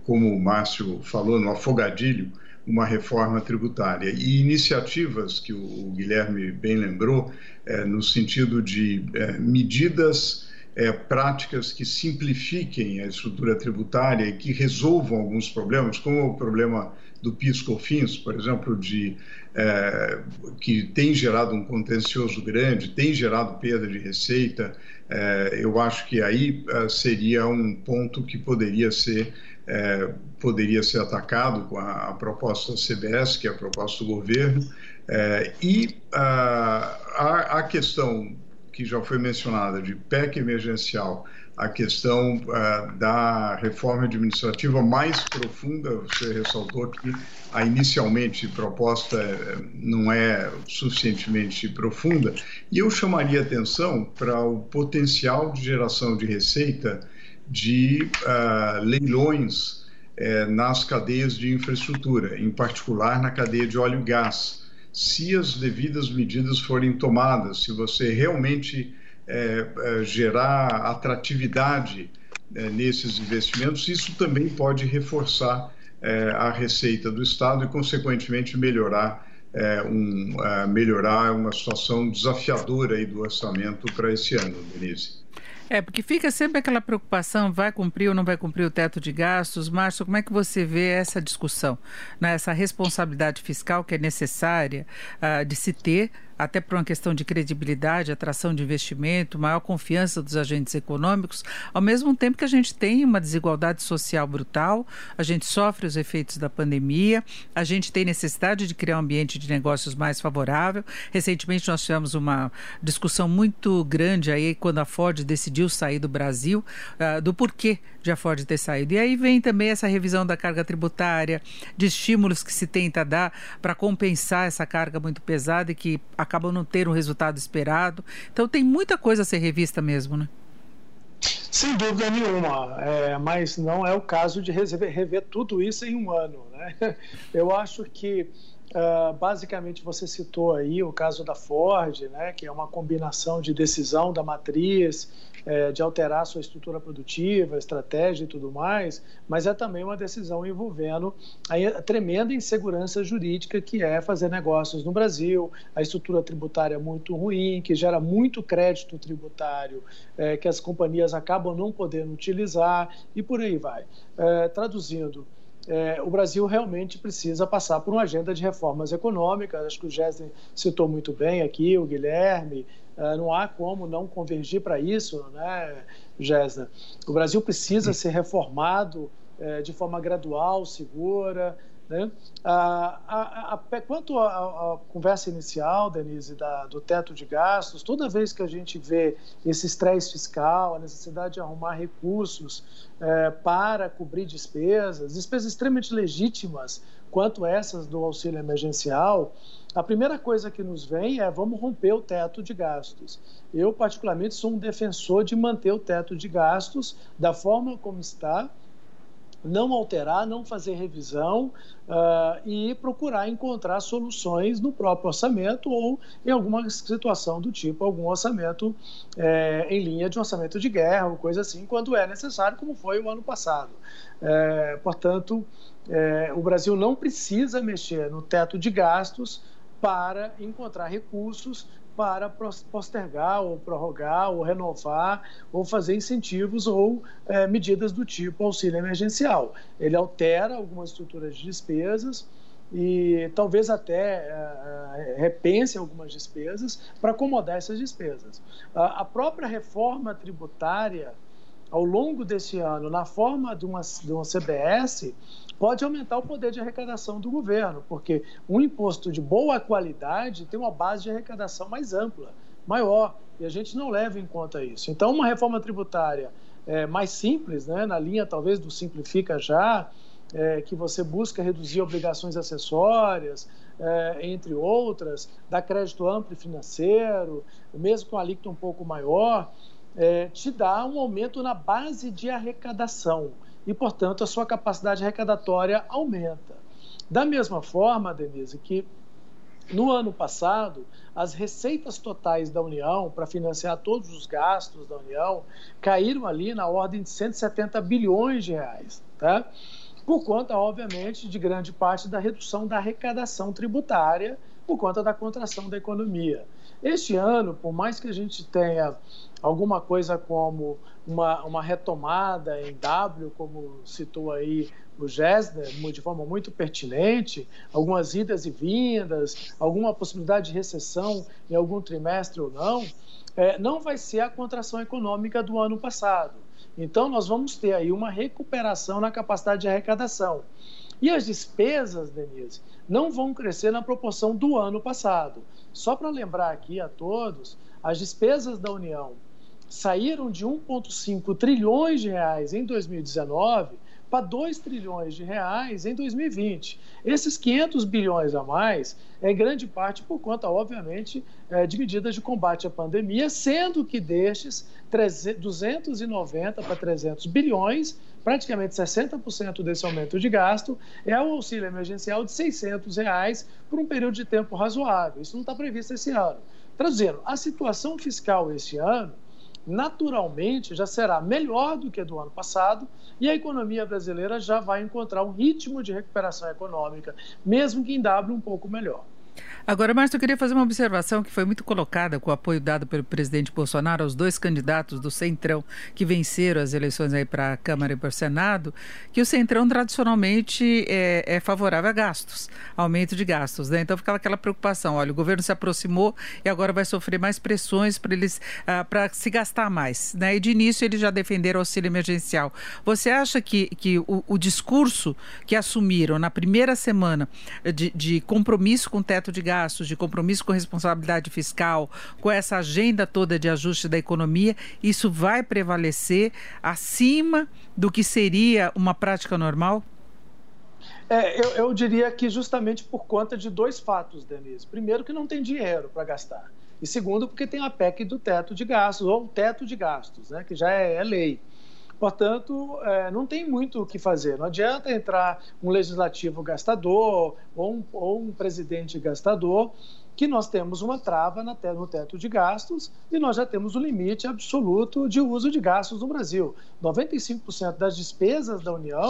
como o Márcio falou, no afogadilho, uma reforma tributária. E iniciativas que o Guilherme bem lembrou, é, no sentido de é, medidas é, práticas que simplifiquem a estrutura tributária e que resolvam alguns problemas, como o problema do PIS/COFINS, por exemplo, de é, que tem gerado um contencioso grande, tem gerado perda de receita. É, eu acho que aí é, seria um ponto que poderia ser é, poderia ser atacado com a, a, proposta da CBS, que é a proposta do governo, é, e a, a, a, questão que já foi mencionada de PEC emergencial, a questão uh, da reforma administrativa mais profunda, você ressaltou que a inicialmente proposta é, não é suficientemente profunda, e eu chamaria atenção para o potencial de geração de receita de uh, leilões uh, nas cadeias de infraestrutura, em particular na cadeia de óleo e gás. Se as devidas medidas forem tomadas, se você realmente uh, gerar atratividade nesses investimentos, isso também pode reforçar a receita do Estado e, consequentemente, melhorar um, melhorar uma situação desafiadora aí do orçamento para esse ano, Denise. É, porque fica sempre aquela preocupação, vai cumprir ou não vai cumprir o teto de gastos. Márcio, como é que você vê essa discussão, né? essa responsabilidade fiscal que é necessária uh, de se ter até por uma questão de credibilidade, atração de investimento, maior confiança dos agentes econômicos, ao mesmo tempo que a gente tem uma desigualdade social brutal, a gente sofre os efeitos da pandemia, a gente tem necessidade de criar um ambiente de negócios mais favorável. Recentemente nós tivemos uma discussão muito grande aí quando a Ford decidiu sair do Brasil, uh, do porquê de a Ford ter saído. E aí vem também essa revisão da carga tributária, de estímulos que se tenta dar para compensar essa carga muito pesada e que acabam não ter o resultado esperado. Então tem muita coisa a ser revista mesmo, né? Sem dúvida nenhuma, é, mas não é o caso de rever, rever, tudo isso em um ano. Né? Eu acho que, uh, basicamente, você citou aí o caso da Ford, né, que é uma combinação de decisão da matriz, é, de alterar sua estrutura produtiva, estratégia e tudo mais, mas é também uma decisão envolvendo a tremenda insegurança jurídica que é fazer negócios no Brasil, a estrutura tributária muito ruim, que gera muito crédito tributário é, que as companhias acabam não podendo utilizar e por aí vai. É, traduzindo, é, o Brasil realmente precisa passar por uma agenda de reformas econômicas. Acho que o Gessner citou muito bem aqui, o Guilherme. É, não há como não convergir para isso, né, Gessner? O Brasil precisa ser reformado é, de forma gradual, segura. Né? A, a, a, quanto à conversa inicial, Denise, da, do teto de gastos, toda vez que a gente vê esse estresse fiscal, a necessidade de arrumar recursos é, para cobrir despesas, despesas extremamente legítimas, quanto essas do auxílio emergencial, a primeira coisa que nos vem é vamos romper o teto de gastos. Eu, particularmente, sou um defensor de manter o teto de gastos da forma como está não alterar, não fazer revisão uh, e procurar encontrar soluções no próprio orçamento ou em alguma situação do tipo, algum orçamento é, em linha de orçamento de guerra ou coisa assim, quando é necessário, como foi o ano passado. É, portanto, é, o Brasil não precisa mexer no teto de gastos para encontrar recursos para postergar ou prorrogar ou renovar ou fazer incentivos ou é, medidas do tipo auxílio emergencial. Ele altera algumas estruturas de despesas e talvez até é, repense algumas despesas para acomodar essas despesas. A, a própria reforma tributária ao longo desse ano na forma de uma, de uma CBS pode aumentar o poder de arrecadação do governo, porque um imposto de boa qualidade tem uma base de arrecadação mais ampla, maior, e a gente não leva em conta isso. Então, uma reforma tributária é, mais simples, né, na linha talvez do simplifica já, é, que você busca reduzir obrigações acessórias, é, entre outras, dá crédito amplo e financeiro, mesmo com alíquota um pouco maior, é, te dá um aumento na base de arrecadação e, portanto, a sua capacidade arrecadatória aumenta. Da mesma forma, Denise, que no ano passado, as receitas totais da União para financiar todos os gastos da União caíram ali na ordem de 170 bilhões de reais, tá? Por conta, obviamente, de grande parte da redução da arrecadação tributária por conta da contração da economia. Este ano, por mais que a gente tenha alguma coisa como uma, uma retomada em W, como citou aí o Gessner, de forma muito pertinente, algumas idas e vindas, alguma possibilidade de recessão em algum trimestre ou não, é, não vai ser a contração econômica do ano passado. Então, nós vamos ter aí uma recuperação na capacidade de arrecadação. E as despesas, Denise, não vão crescer na proporção do ano passado. Só para lembrar aqui a todos, as despesas da União saíram de 1,5 trilhões de reais em 2019 para 2 trilhões de reais em 2020. Esses 500 bilhões a mais é grande parte por conta, obviamente, é, de medidas de combate à pandemia, sendo que destes 290 para 300 bilhões, praticamente 60% desse aumento de gasto, é o auxílio emergencial de 600 reais por um período de tempo razoável. Isso não está previsto esse ano. Traduzindo, a situação fiscal este ano naturalmente já será melhor do que do ano passado e a economia brasileira já vai encontrar um ritmo de recuperação econômica, mesmo que em W um pouco melhor. Agora, Márcio, eu queria fazer uma observação que foi muito colocada com o apoio dado pelo presidente Bolsonaro aos dois candidatos do Centrão que venceram as eleições aí para a Câmara e para o Senado, que o Centrão tradicionalmente é, é, favorável a gastos, aumento de gastos, né? Então ficava aquela preocupação, olha, o governo se aproximou e agora vai sofrer mais pressões para eles ah, para se gastar mais, né? E de início eles já defenderam o auxílio emergencial. Você acha que, que o, o discurso que assumiram na primeira semana de, de compromisso com o teto de gastos, de compromisso com responsabilidade fiscal, com essa agenda toda de ajuste da economia, isso vai prevalecer acima do que seria uma prática normal? É, eu, eu, diria que justamente por conta de dois fatos, Denise. Primeiro, que não tem dinheiro para gastar. E segundo, porque tem a PEC do teto de gastos, ou teto de gastos, né, que já é, é lei. Portanto, é, não tem muito o que fazer. Não adianta entrar um legislativo gastador ou um, ou um presidente gastador, que nós temos uma trava no teto de gastos e nós já temos o limite absoluto de uso de gastos no Brasil. 95% das despesas da União,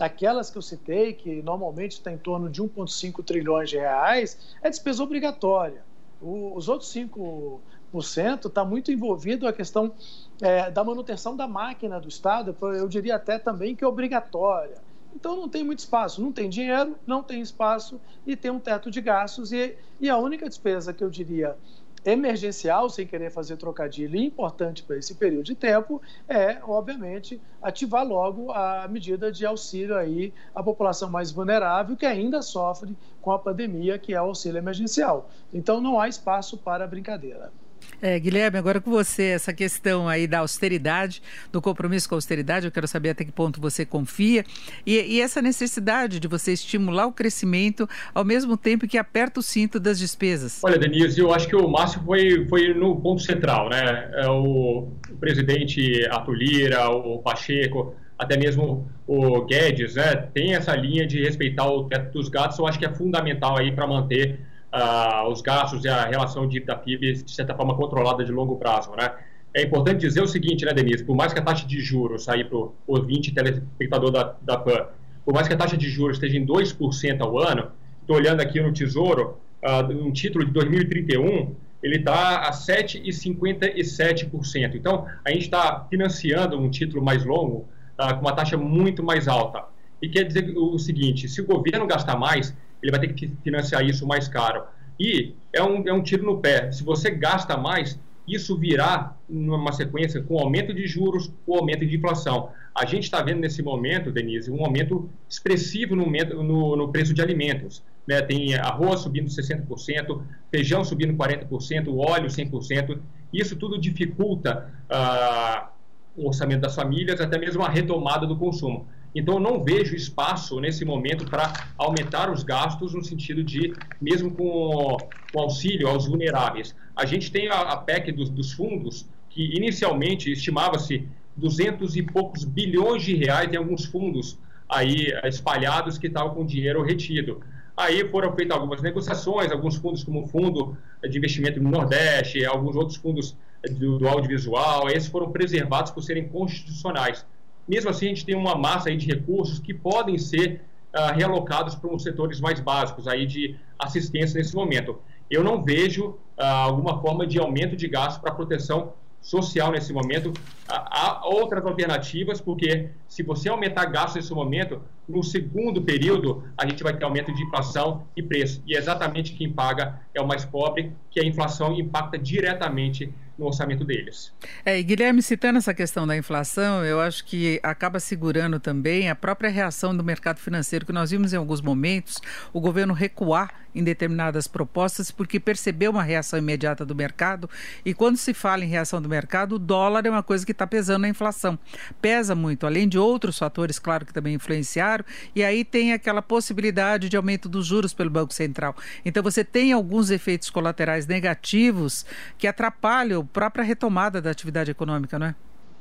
aquelas que eu citei, que normalmente está em torno de 1,5 trilhões de reais, é despesa obrigatória. O, os outros 5% está muito envolvido a questão é, da manutenção da máquina do Estado, eu diria até também que é obrigatória. Então não tem muito espaço, não tem dinheiro, não tem espaço e tem um teto de gastos. E, e a única despesa que eu diria emergencial, sem querer fazer trocadilho, importante para esse período de tempo, é, obviamente, ativar logo a medida de auxílio aí à população mais vulnerável, que ainda sofre com a pandemia, que é o auxílio emergencial. Então não há espaço para brincadeira. É, Guilherme, agora com você, essa questão aí da austeridade, do compromisso com a austeridade, eu quero saber até que ponto você confia, e, e, essa necessidade de você estimular o crescimento ao mesmo tempo que aperta o cinto das despesas. Olha, Denise, eu acho que o Márcio foi, foi no ponto central, né? É o, presidente Arthur Lira, o Pacheco, até mesmo o Guedes, né? Tem essa linha de respeitar o teto dos gatos, eu acho que é fundamental aí para manter uh, os gastos e a relação dívida PIB de certa forma controlada de longo prazo, né? É importante dizer o seguinte, né, Denise? Por mais que a taxa de juros, aí para o ouvinte telespectador da, da PAN, por mais que a taxa de juros esteja em 2% ao ano, estou olhando aqui no Tesouro, uh, um título de 2031, ele está a 7,57%. Então, a gente está financiando um título mais longo uh, com uma taxa muito mais alta. E quer dizer o seguinte, se o governo gastar mais, ele vai ter que financiar isso mais caro. E é um, é um tiro no pé. Se você gasta mais, isso virá numa sequência com aumento de juros, com aumento de inflação. A gente está vendo nesse momento, Denise, um aumento expressivo no, no, no preço de alimentos. Né? Tem arroz subindo 60%, feijão subindo 40%, óleo 100%. Isso tudo dificulta ah, o orçamento das famílias, até mesmo a retomada do consumo. Então, eu não vejo espaço nesse momento para aumentar os gastos no sentido de, mesmo com, com auxílio aos vulneráveis. A gente tem a, a PEC dos, dos fundos, que inicialmente estimava-se 200 e poucos bilhões de reais em alguns fundos aí espalhados que estavam com dinheiro retido. Aí foram feitas algumas negociações, alguns fundos como o Fundo de Investimento no Nordeste, alguns outros fundos do, do audiovisual, esses foram preservados por serem constitucionais. Mesmo assim, a gente tem uma massa aí de recursos que podem ser uh, realocados para os setores mais básicos aí de assistência nesse momento. Eu não vejo uh, alguma forma de aumento de gasto para proteção social nesse momento. Há outras alternativas, porque se você aumentar gastos nesse momento, no segundo período, a gente vai ter aumento de inflação e preço. E é exatamente quem paga é o mais pobre, que a inflação impacta diretamente no orçamento deles. É, e Guilherme, citando essa questão da inflação, eu acho que acaba segurando também a própria reação do mercado financeiro, que nós vimos em alguns momentos o governo recuar em determinadas propostas porque percebeu uma reação imediata do mercado. E quando se fala em reação do mercado, o dólar é uma coisa que está pesando na inflação. Pesa muito, além de outros fatores, claro, que também influenciaram, e aí tem aquela possibilidade de aumento dos juros pelo Banco Central. Então você tem alguns efeitos colaterais negativos que atrapalham própria retomada da atividade econômica, não é?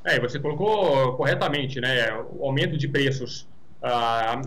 É, você colocou corretamente, né? O aumento de preços, ah,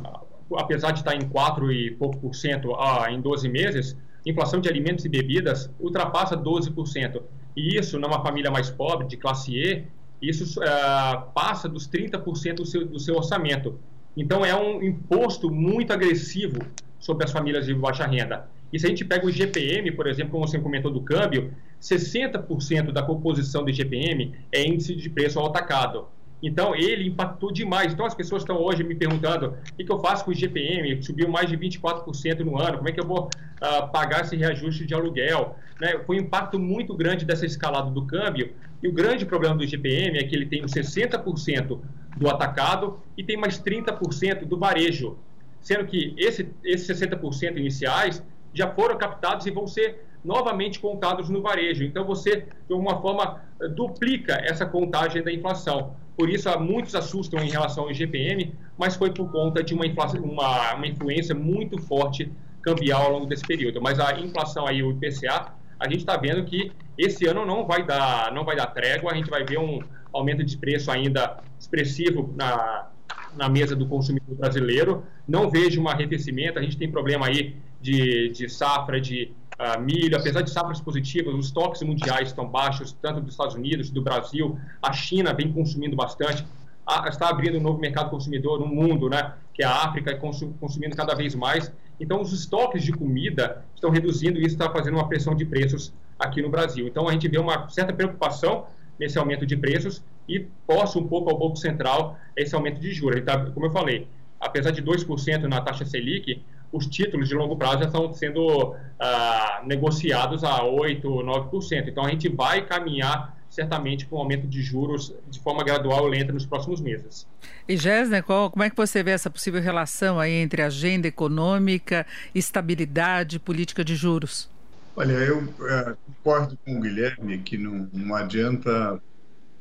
apesar de estar em 4 e pouco por cento ah, em 12 meses, inflação de alimentos e bebidas ultrapassa 12%. E isso, numa família mais pobre, de classe E, isso ah, passa dos 30% do seu, do seu orçamento. Então, é um imposto muito agressivo sobre as famílias de baixa renda. E se a gente pega o GPM, por exemplo, como você comentou do câmbio, 60% da composição do GPM é índice de preço ao atacado. Então, ele impactou demais. Então, as pessoas estão hoje me perguntando o que, eu faço com o GPM, subiu mais de 24% no ano, como é que eu vou uh, pagar esse reajuste de aluguel? Né? Foi um impacto muito grande dessa escalada do câmbio. E o grande problema do GPM é que ele tem os 60% do atacado e tem mais 30% do varejo. Sendo que esse, esses 60% iniciais já foram captados e vão ser novamente contados no varejo. Então, você, de alguma forma, duplica essa contagem da inflação. Por isso, muitos assustam em relação ao IGPM, mas foi por conta de uma, inflação, uma, uma influência muito forte cambial ao longo desse período. Mas a inflação aí, o IPCA, a gente está vendo que esse ano não vai dar, não vai dar trégua, a gente vai ver um aumento de preço ainda expressivo na, na mesa do consumidor brasileiro. Não vejo um arrefecimento, a gente tem problema aí de, de safra de uh, milho, apesar de safras positivas, os estoques mundiais estão baixos, tanto dos Estados Unidos, do Brasil, a China vem consumindo bastante, a, está abrindo um novo mercado consumidor no mundo, né, que é a África, consumindo cada vez mais. Então, os estoques de comida estão reduzindo e isso está fazendo uma pressão de preços aqui no Brasil. Então, a gente vê uma certa preocupação nesse aumento de preços e possa um pouco ao Banco Central esse aumento de juros. Tá, como eu falei, apesar de 2% na taxa Selic, os títulos de longo prazo já estão sendo ah, negociados a 8%, 9%. Então, a gente vai caminhar certamente com um aumento de juros de forma gradual e lenta nos próximos meses. E Gésner, como é que você vê essa possível relação aí entre agenda econômica, estabilidade, política de juros? Olha, eu é, concordo com o Guilherme que não, não adianta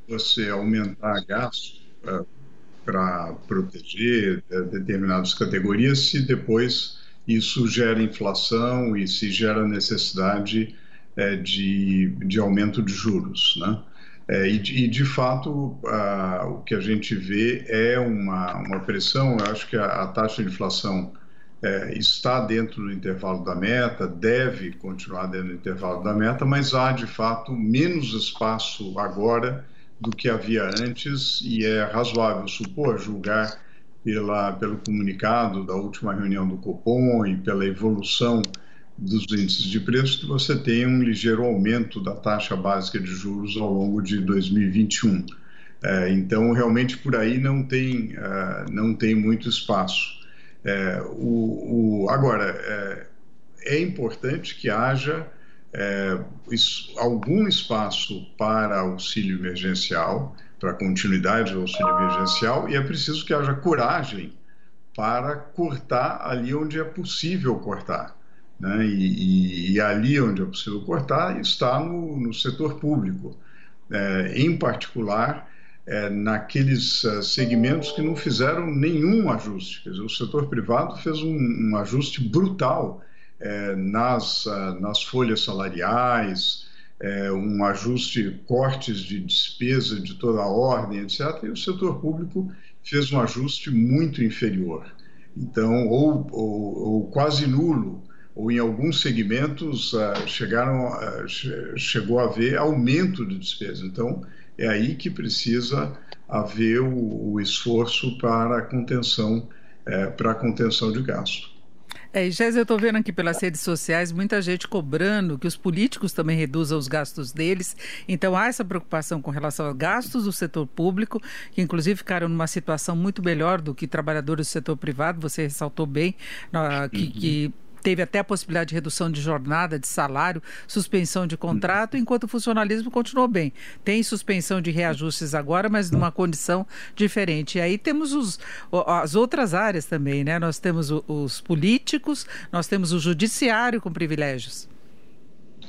você aumentar gastos é, para proteger é, determinadas categorias se depois isso gera inflação e se gera necessidade é, de, de aumento de juros. Né? É, e, de, e, de fato, a, o que a gente vê é uma, uma pressão. Eu acho que a, a taxa de inflação é, está dentro do intervalo da meta, deve continuar dentro do intervalo da meta, mas há de fato menos espaço agora do que havia antes, e é razoável supor, julgar pela, pelo comunicado da última reunião do Copom e pela evolução dos índices de preços, que você tem um ligeiro aumento da taxa básica de juros ao longo de 2021. É, então, realmente, por aí não tem, uh, não tem muito espaço. É, o, o, agora, é, é, importante que haja é, isso, algum espaço para auxílio emergencial, para continuidade auxílio emergencial, e é preciso que haja coragem para cortar ali onde é possível cortar. Né? E, e, e, ali onde é possível cortar está no, no setor público, é, em particular é, naqueles uh, segmentos que não fizeram nenhum ajuste. Quer dizer, o setor privado fez um, um ajuste brutal é, nas, uh, nas folhas salariais, é, um ajuste, cortes de despesa de toda a ordem, etc. E o setor público fez um ajuste muito inferior. Então, ou, ou, ou quase nulo, ou em alguns segmentos uh, chegaram, uh, chegou a haver aumento de despesa. Então, é aí que precisa haver o, o esforço para a contenção, é, para a contenção de gasto. É, Jéssica, eu estou vendo aqui pelas redes sociais muita gente cobrando que os políticos também reduzam os gastos deles. Então há essa preocupação com relação aos gastos do setor público, que inclusive ficaram numa situação muito melhor do que trabalhadores do setor privado. Você ressaltou bem que, que teve até a possibilidade de redução de jornada, de salário, suspensão de contrato, enquanto o funcionalismo continuou bem. Tem suspensão de reajustes agora, mas numa condição diferente. E aí temos os, as outras áreas também, né? Nós temos os políticos, nós temos o judiciário com privilégios.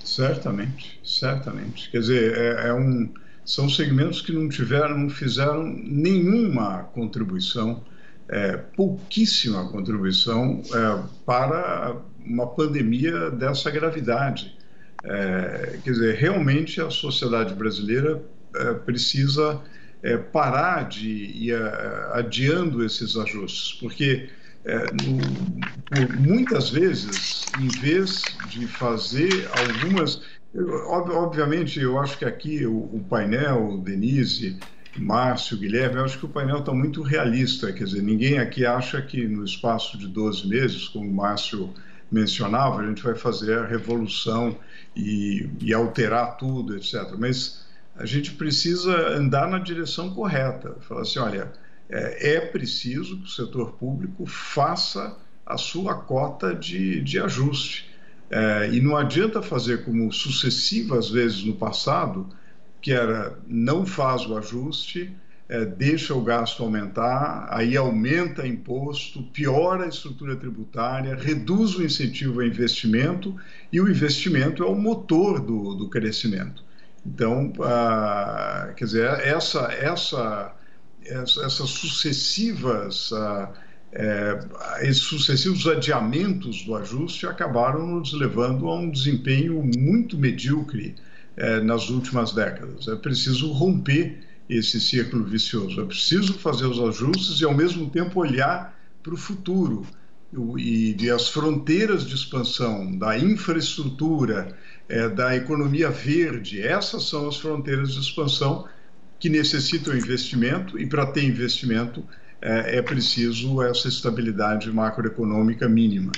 Certamente, certamente. Quer dizer, é, é um, são segmentos que não tiveram, não fizeram nenhuma contribuição é, pouquíssima contribuição é, para uma pandemia dessa gravidade. É, quer dizer, realmente a sociedade brasileira é, precisa é, parar de ir é, adiando esses ajustes, porque no, muitas vezes, em vez de fazer algumas. Obviamente, eu acho que aqui o, o painel, Denise, Márcio, Guilherme, eu acho que o painel está muito realista, quer dizer, ninguém aqui acha que no espaço de 12 meses, como o Márcio mencionava, a gente vai fazer a revolução e, e alterar tudo, etc. Mas a gente precisa andar na direção correta, falar assim, olha, é, é preciso que o setor público faça a sua cota de, de ajuste. É, e não adianta fazer como sucessivas vezes no passado, que era não faz o ajuste, é, deixa o gasto aumentar, aí aumenta imposto, piora a estrutura tributária, reduz o incentivo ao investimento e o investimento é o motor do, do crescimento. Então, ah, quer dizer, essa, essa, essas sucessivas ah, é, esses sucessivos adiamentos do ajuste acabaram nos levando a um desempenho muito medíocre é, nas últimas décadas. É preciso romper esse círculo vicioso. É preciso fazer os ajustes e, ao mesmo tempo, olhar para o futuro e as fronteiras de expansão da infraestrutura, é, da economia verde. Essas são as fronteiras de expansão que necessitam investimento e, para ter investimento, é, é preciso essa estabilidade macroeconômica mínima.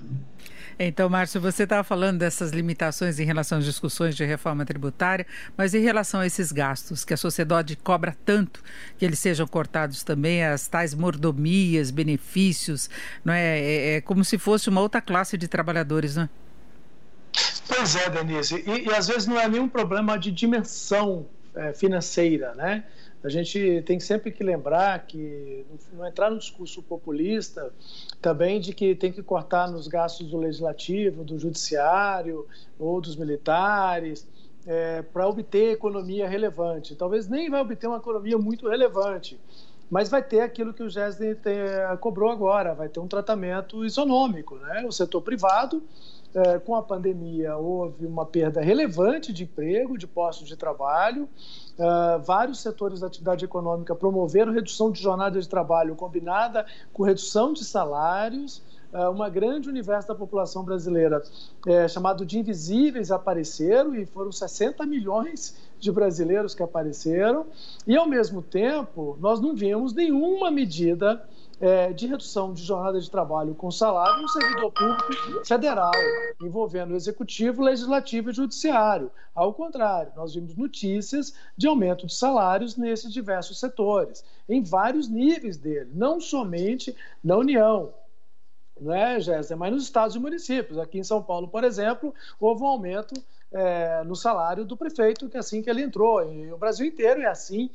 Então, Márcio, você estava falando dessas limitações em relação às discussões de reforma tributária, mas em relação a esses gastos que a sociedade cobra tanto que eles sejam cortados também, as tais mordomias, benefícios, não é? É, é como se fosse uma outra classe de trabalhadores, não é? Pois é, Denise, e, e às vezes não é nenhum problema de dimensão é, financeira, né? A gente tem sempre que lembrar que não entrar no discurso populista também de que tem que cortar nos gastos do legislativo, do judiciário ou dos militares é, para obter economia relevante. Talvez nem vai obter uma economia muito relevante, mas vai ter aquilo que o GESD cobrou agora, vai ter um tratamento isonômico. Né? O setor privado é, com a pandemia houve uma perda relevante de emprego, de postos de trabalho. Uh, vários setores da atividade econômica promoveram redução de jornada de trabalho combinada com redução de salários. Uh, uma grande universo da população brasileira, é, chamado de invisíveis, apareceram e foram 60 milhões de brasileiros que apareceram. E, ao mesmo tempo, nós não vimos nenhuma medida é, de redução de jornada de trabalho com salário no servidor público federal, envolvendo o executivo, legislativo e judiciário. Ao contrário, nós vimos notícias de aumento de salários nesses diversos setores, em vários níveis dele, não somente na União, não é, Jéssica? Mas nos estados e municípios. Aqui em São Paulo, por exemplo, houve um aumento é, no salário do prefeito, que é assim que ele entrou. E o Brasil inteiro é assim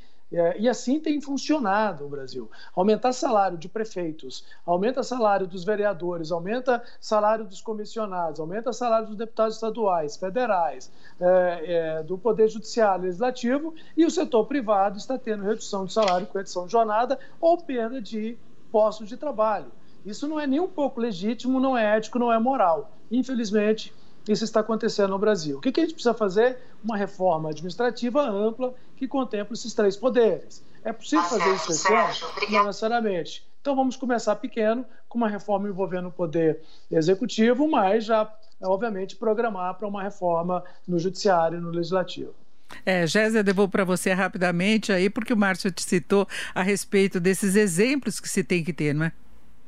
e assim tem funcionado o Brasil. Aumentar salário de prefeitos, aumenta salário dos vereadores, aumenta salário dos comissionados, aumenta salário dos deputados estaduais, federais, é, é, do Poder Judiciário Legislativo, e o setor privado está tendo redução de salário com redução de jornada ou perda de postos de trabalho. Isso não é nem um pouco legítimo, não é ético, não é moral. Infelizmente, isso está acontecendo no Brasil. O que, a gente precisa fazer? Uma reforma administrativa ampla que contemple esses três poderes. É possível tá fazer isso esse ano? Não necessariamente. Então vamos começar pequeno, com uma reforma envolvendo o poder executivo, mas já, obviamente, programar para uma reforma no judiciário e no legislativo. É, Gésia, devolvo para você rapidamente aí, porque o Márcio te citou a respeito desses exemplos que se tem que ter, não é?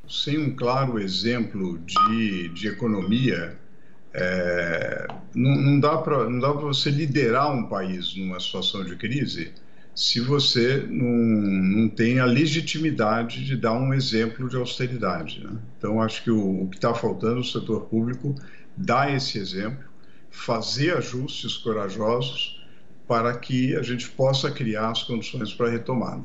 Sem um claro exemplo de, de economia, é, não, não, dá para você liderar um país numa situação de crise se você não, não tem a legitimidade de dar um exemplo de austeridade. Né? Então, acho que o, o que está faltando no setor público dar esse exemplo, fazer ajustes corajosos para que a gente possa criar as condições para a retomada.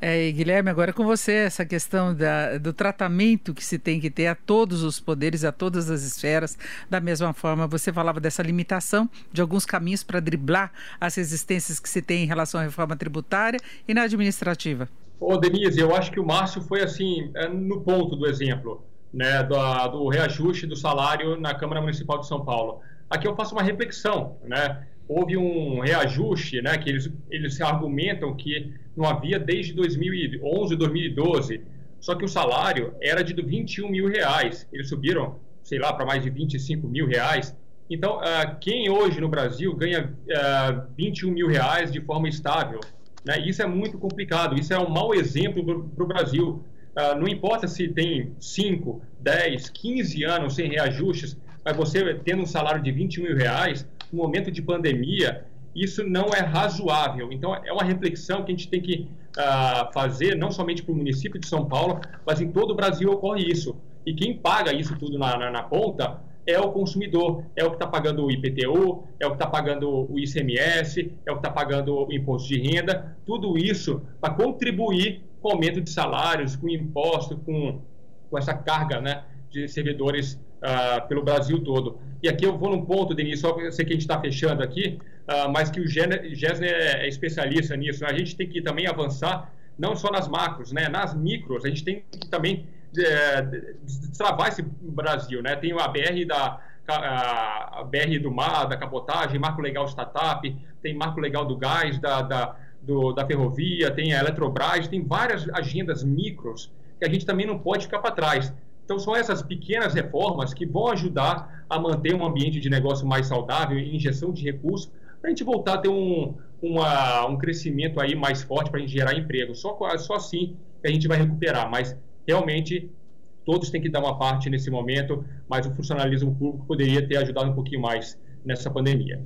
É, Guilherme, agora com você, essa questão da, do tratamento que se tem que ter a todos os poderes, a todas as esferas, da mesma forma, você falava dessa limitação de alguns caminhos para driblar as resistências que se tem em relação à reforma tributária e na administrativa. Ô, Denise, eu acho que o Márcio foi assim, é, no ponto do exemplo, né, do, do reajuste do salário na Câmara Municipal de São Paulo. Aqui eu faço uma reflexão, né? houve um reajuste, né, que eles, eles argumentam que não havia desde 2011, 2012, só que o salário era de 21 mil reais, eles subiram, sei lá, para mais de 25 mil reais. Então, uh, quem hoje no Brasil ganha uh, 21 mil reais de forma estável? Né? Isso é muito complicado, isso é um mau exemplo para o Brasil. Uh, não importa se tem 5, 10, 15 anos sem reajustes, mas você tendo um salário de 21 mil reais, no momento de pandemia, isso não é razoável. Então, é uma reflexão que a gente tem que uh, fazer, não somente para o município de São Paulo, mas em todo o Brasil ocorre isso. E quem paga isso tudo na, na, na ponta é o consumidor, é o que está pagando o IPTU, é o que está pagando o ICMS, é o que está pagando o imposto de renda, tudo isso para contribuir com o aumento de salários, com imposto, com, com essa carga né, de servidores uh, pelo Brasil todo. E aqui eu vou num ponto, Denise, só eu sei que a gente está fechando aqui, uh, mas que o Gessner é, é especialista nisso. Né? A gente tem que também avançar, não só nas macros, né? nas micros, a gente tem que também é, destravar esse Brasil. Né? Tem a BR da a BR do mar, da capotagem, marco legal startup, tem marco legal do gás, da, da, do, da ferrovia, tem a Eletrobras, tem várias agendas micros que a gente também não pode ficar para trás. Então, são essas pequenas reformas que vão ajudar a manter um ambiente de negócio mais saudável e injeção de recursos para a gente voltar a ter um, uma, um crescimento aí mais forte para a gente gerar emprego. Só, só assim a gente vai recuperar. Mas, realmente, todos têm que dar uma parte nesse momento, mas o funcionalismo público poderia ter ajudado um pouquinho mais nessa pandemia.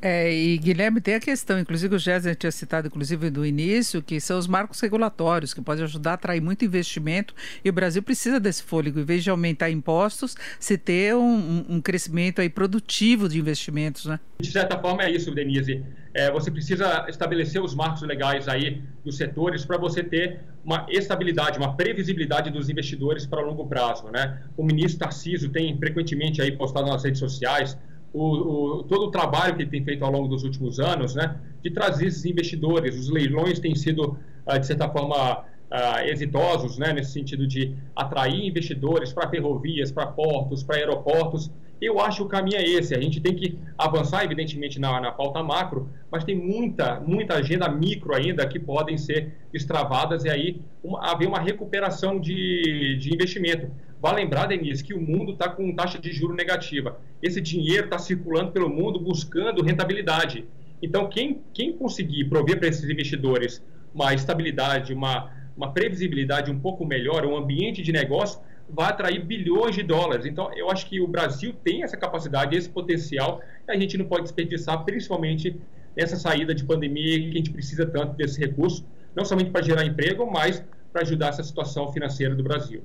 É, e Guilherme, tem a questão, inclusive o Jéssica tinha citado, inclusive do início, que são os marcos regulatórios, que podem ajudar a atrair muito investimento, e o Brasil precisa desse fôlego, em vez de aumentar impostos, se ter um, um crescimento aí produtivo de investimentos, né? De certa forma é isso, Denise. É, você precisa estabelecer os marcos legais aí dos setores para você ter uma estabilidade, uma previsibilidade dos investidores para longo prazo, né? O ministro Tarcísio tem frequentemente aí postado nas redes sociais o, o, todo o trabalho que ele tem feito ao longo dos últimos anos, né, de trazer esses investidores. Os leilões têm sido, ah, de certa forma, Uh, exitosos, né, nesse sentido de atrair investidores para ferrovias, para portos, para aeroportos. Eu acho que o caminho é esse. A gente tem que avançar, evidentemente, na, na pauta macro, mas tem muita, muita agenda micro ainda que podem ser extravadas e aí uma, haver uma recuperação de, de investimento. Vale lembrar, Denise, que o mundo está com taxa de juro negativa. Esse dinheiro está circulando pelo mundo buscando rentabilidade. Então, quem, quem conseguir prover para esses investidores uma estabilidade, uma, uma previsibilidade um pouco melhor, um ambiente de negócio, vai atrair bilhões de dólares. Então, eu acho que o Brasil tem essa capacidade, esse potencial, e a gente não pode desperdiçar, principalmente nessa saída de pandemia, que a gente precisa tanto desse recurso, não somente para gerar emprego, mas para ajudar essa situação financeira do Brasil.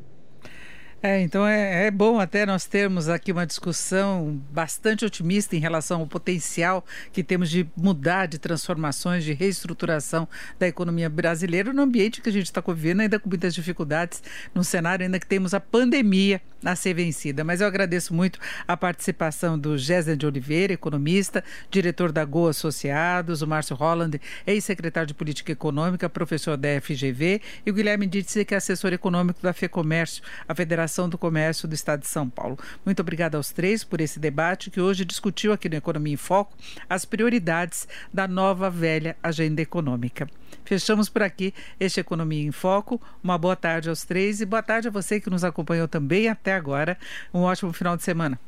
É, então é, é, bom até nós termos aqui uma discussão bastante otimista em relação ao potencial que temos de mudar, de transformações, de reestruturação da economia brasileira no ambiente que a gente está vivendo, ainda com muitas dificuldades, num cenário ainda que temos a pandemia a ser vencida. Mas eu agradeço muito a participação do Gésner de Oliveira, economista, diretor da Go Associados, o Márcio Holland, ex-secretário de Política Econômica, professor da FGV, e o Guilherme Ditze, que é assessor econômico da FEComércio, a Federação Federação do Comércio do Estado de São Paulo. Muito obrigada aos três por esse debate que hoje discutiu aqui no Economia em Foco as prioridades da nova velha agenda econômica. Fechamos por aqui este Economia em Foco. Uma boa tarde aos três e boa tarde a você que nos acompanhou também até agora. Um ótimo final de semana.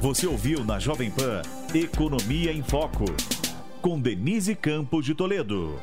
Você ouviu na Jovem Pan Economia em Foco, com Denise Campos de Toledo.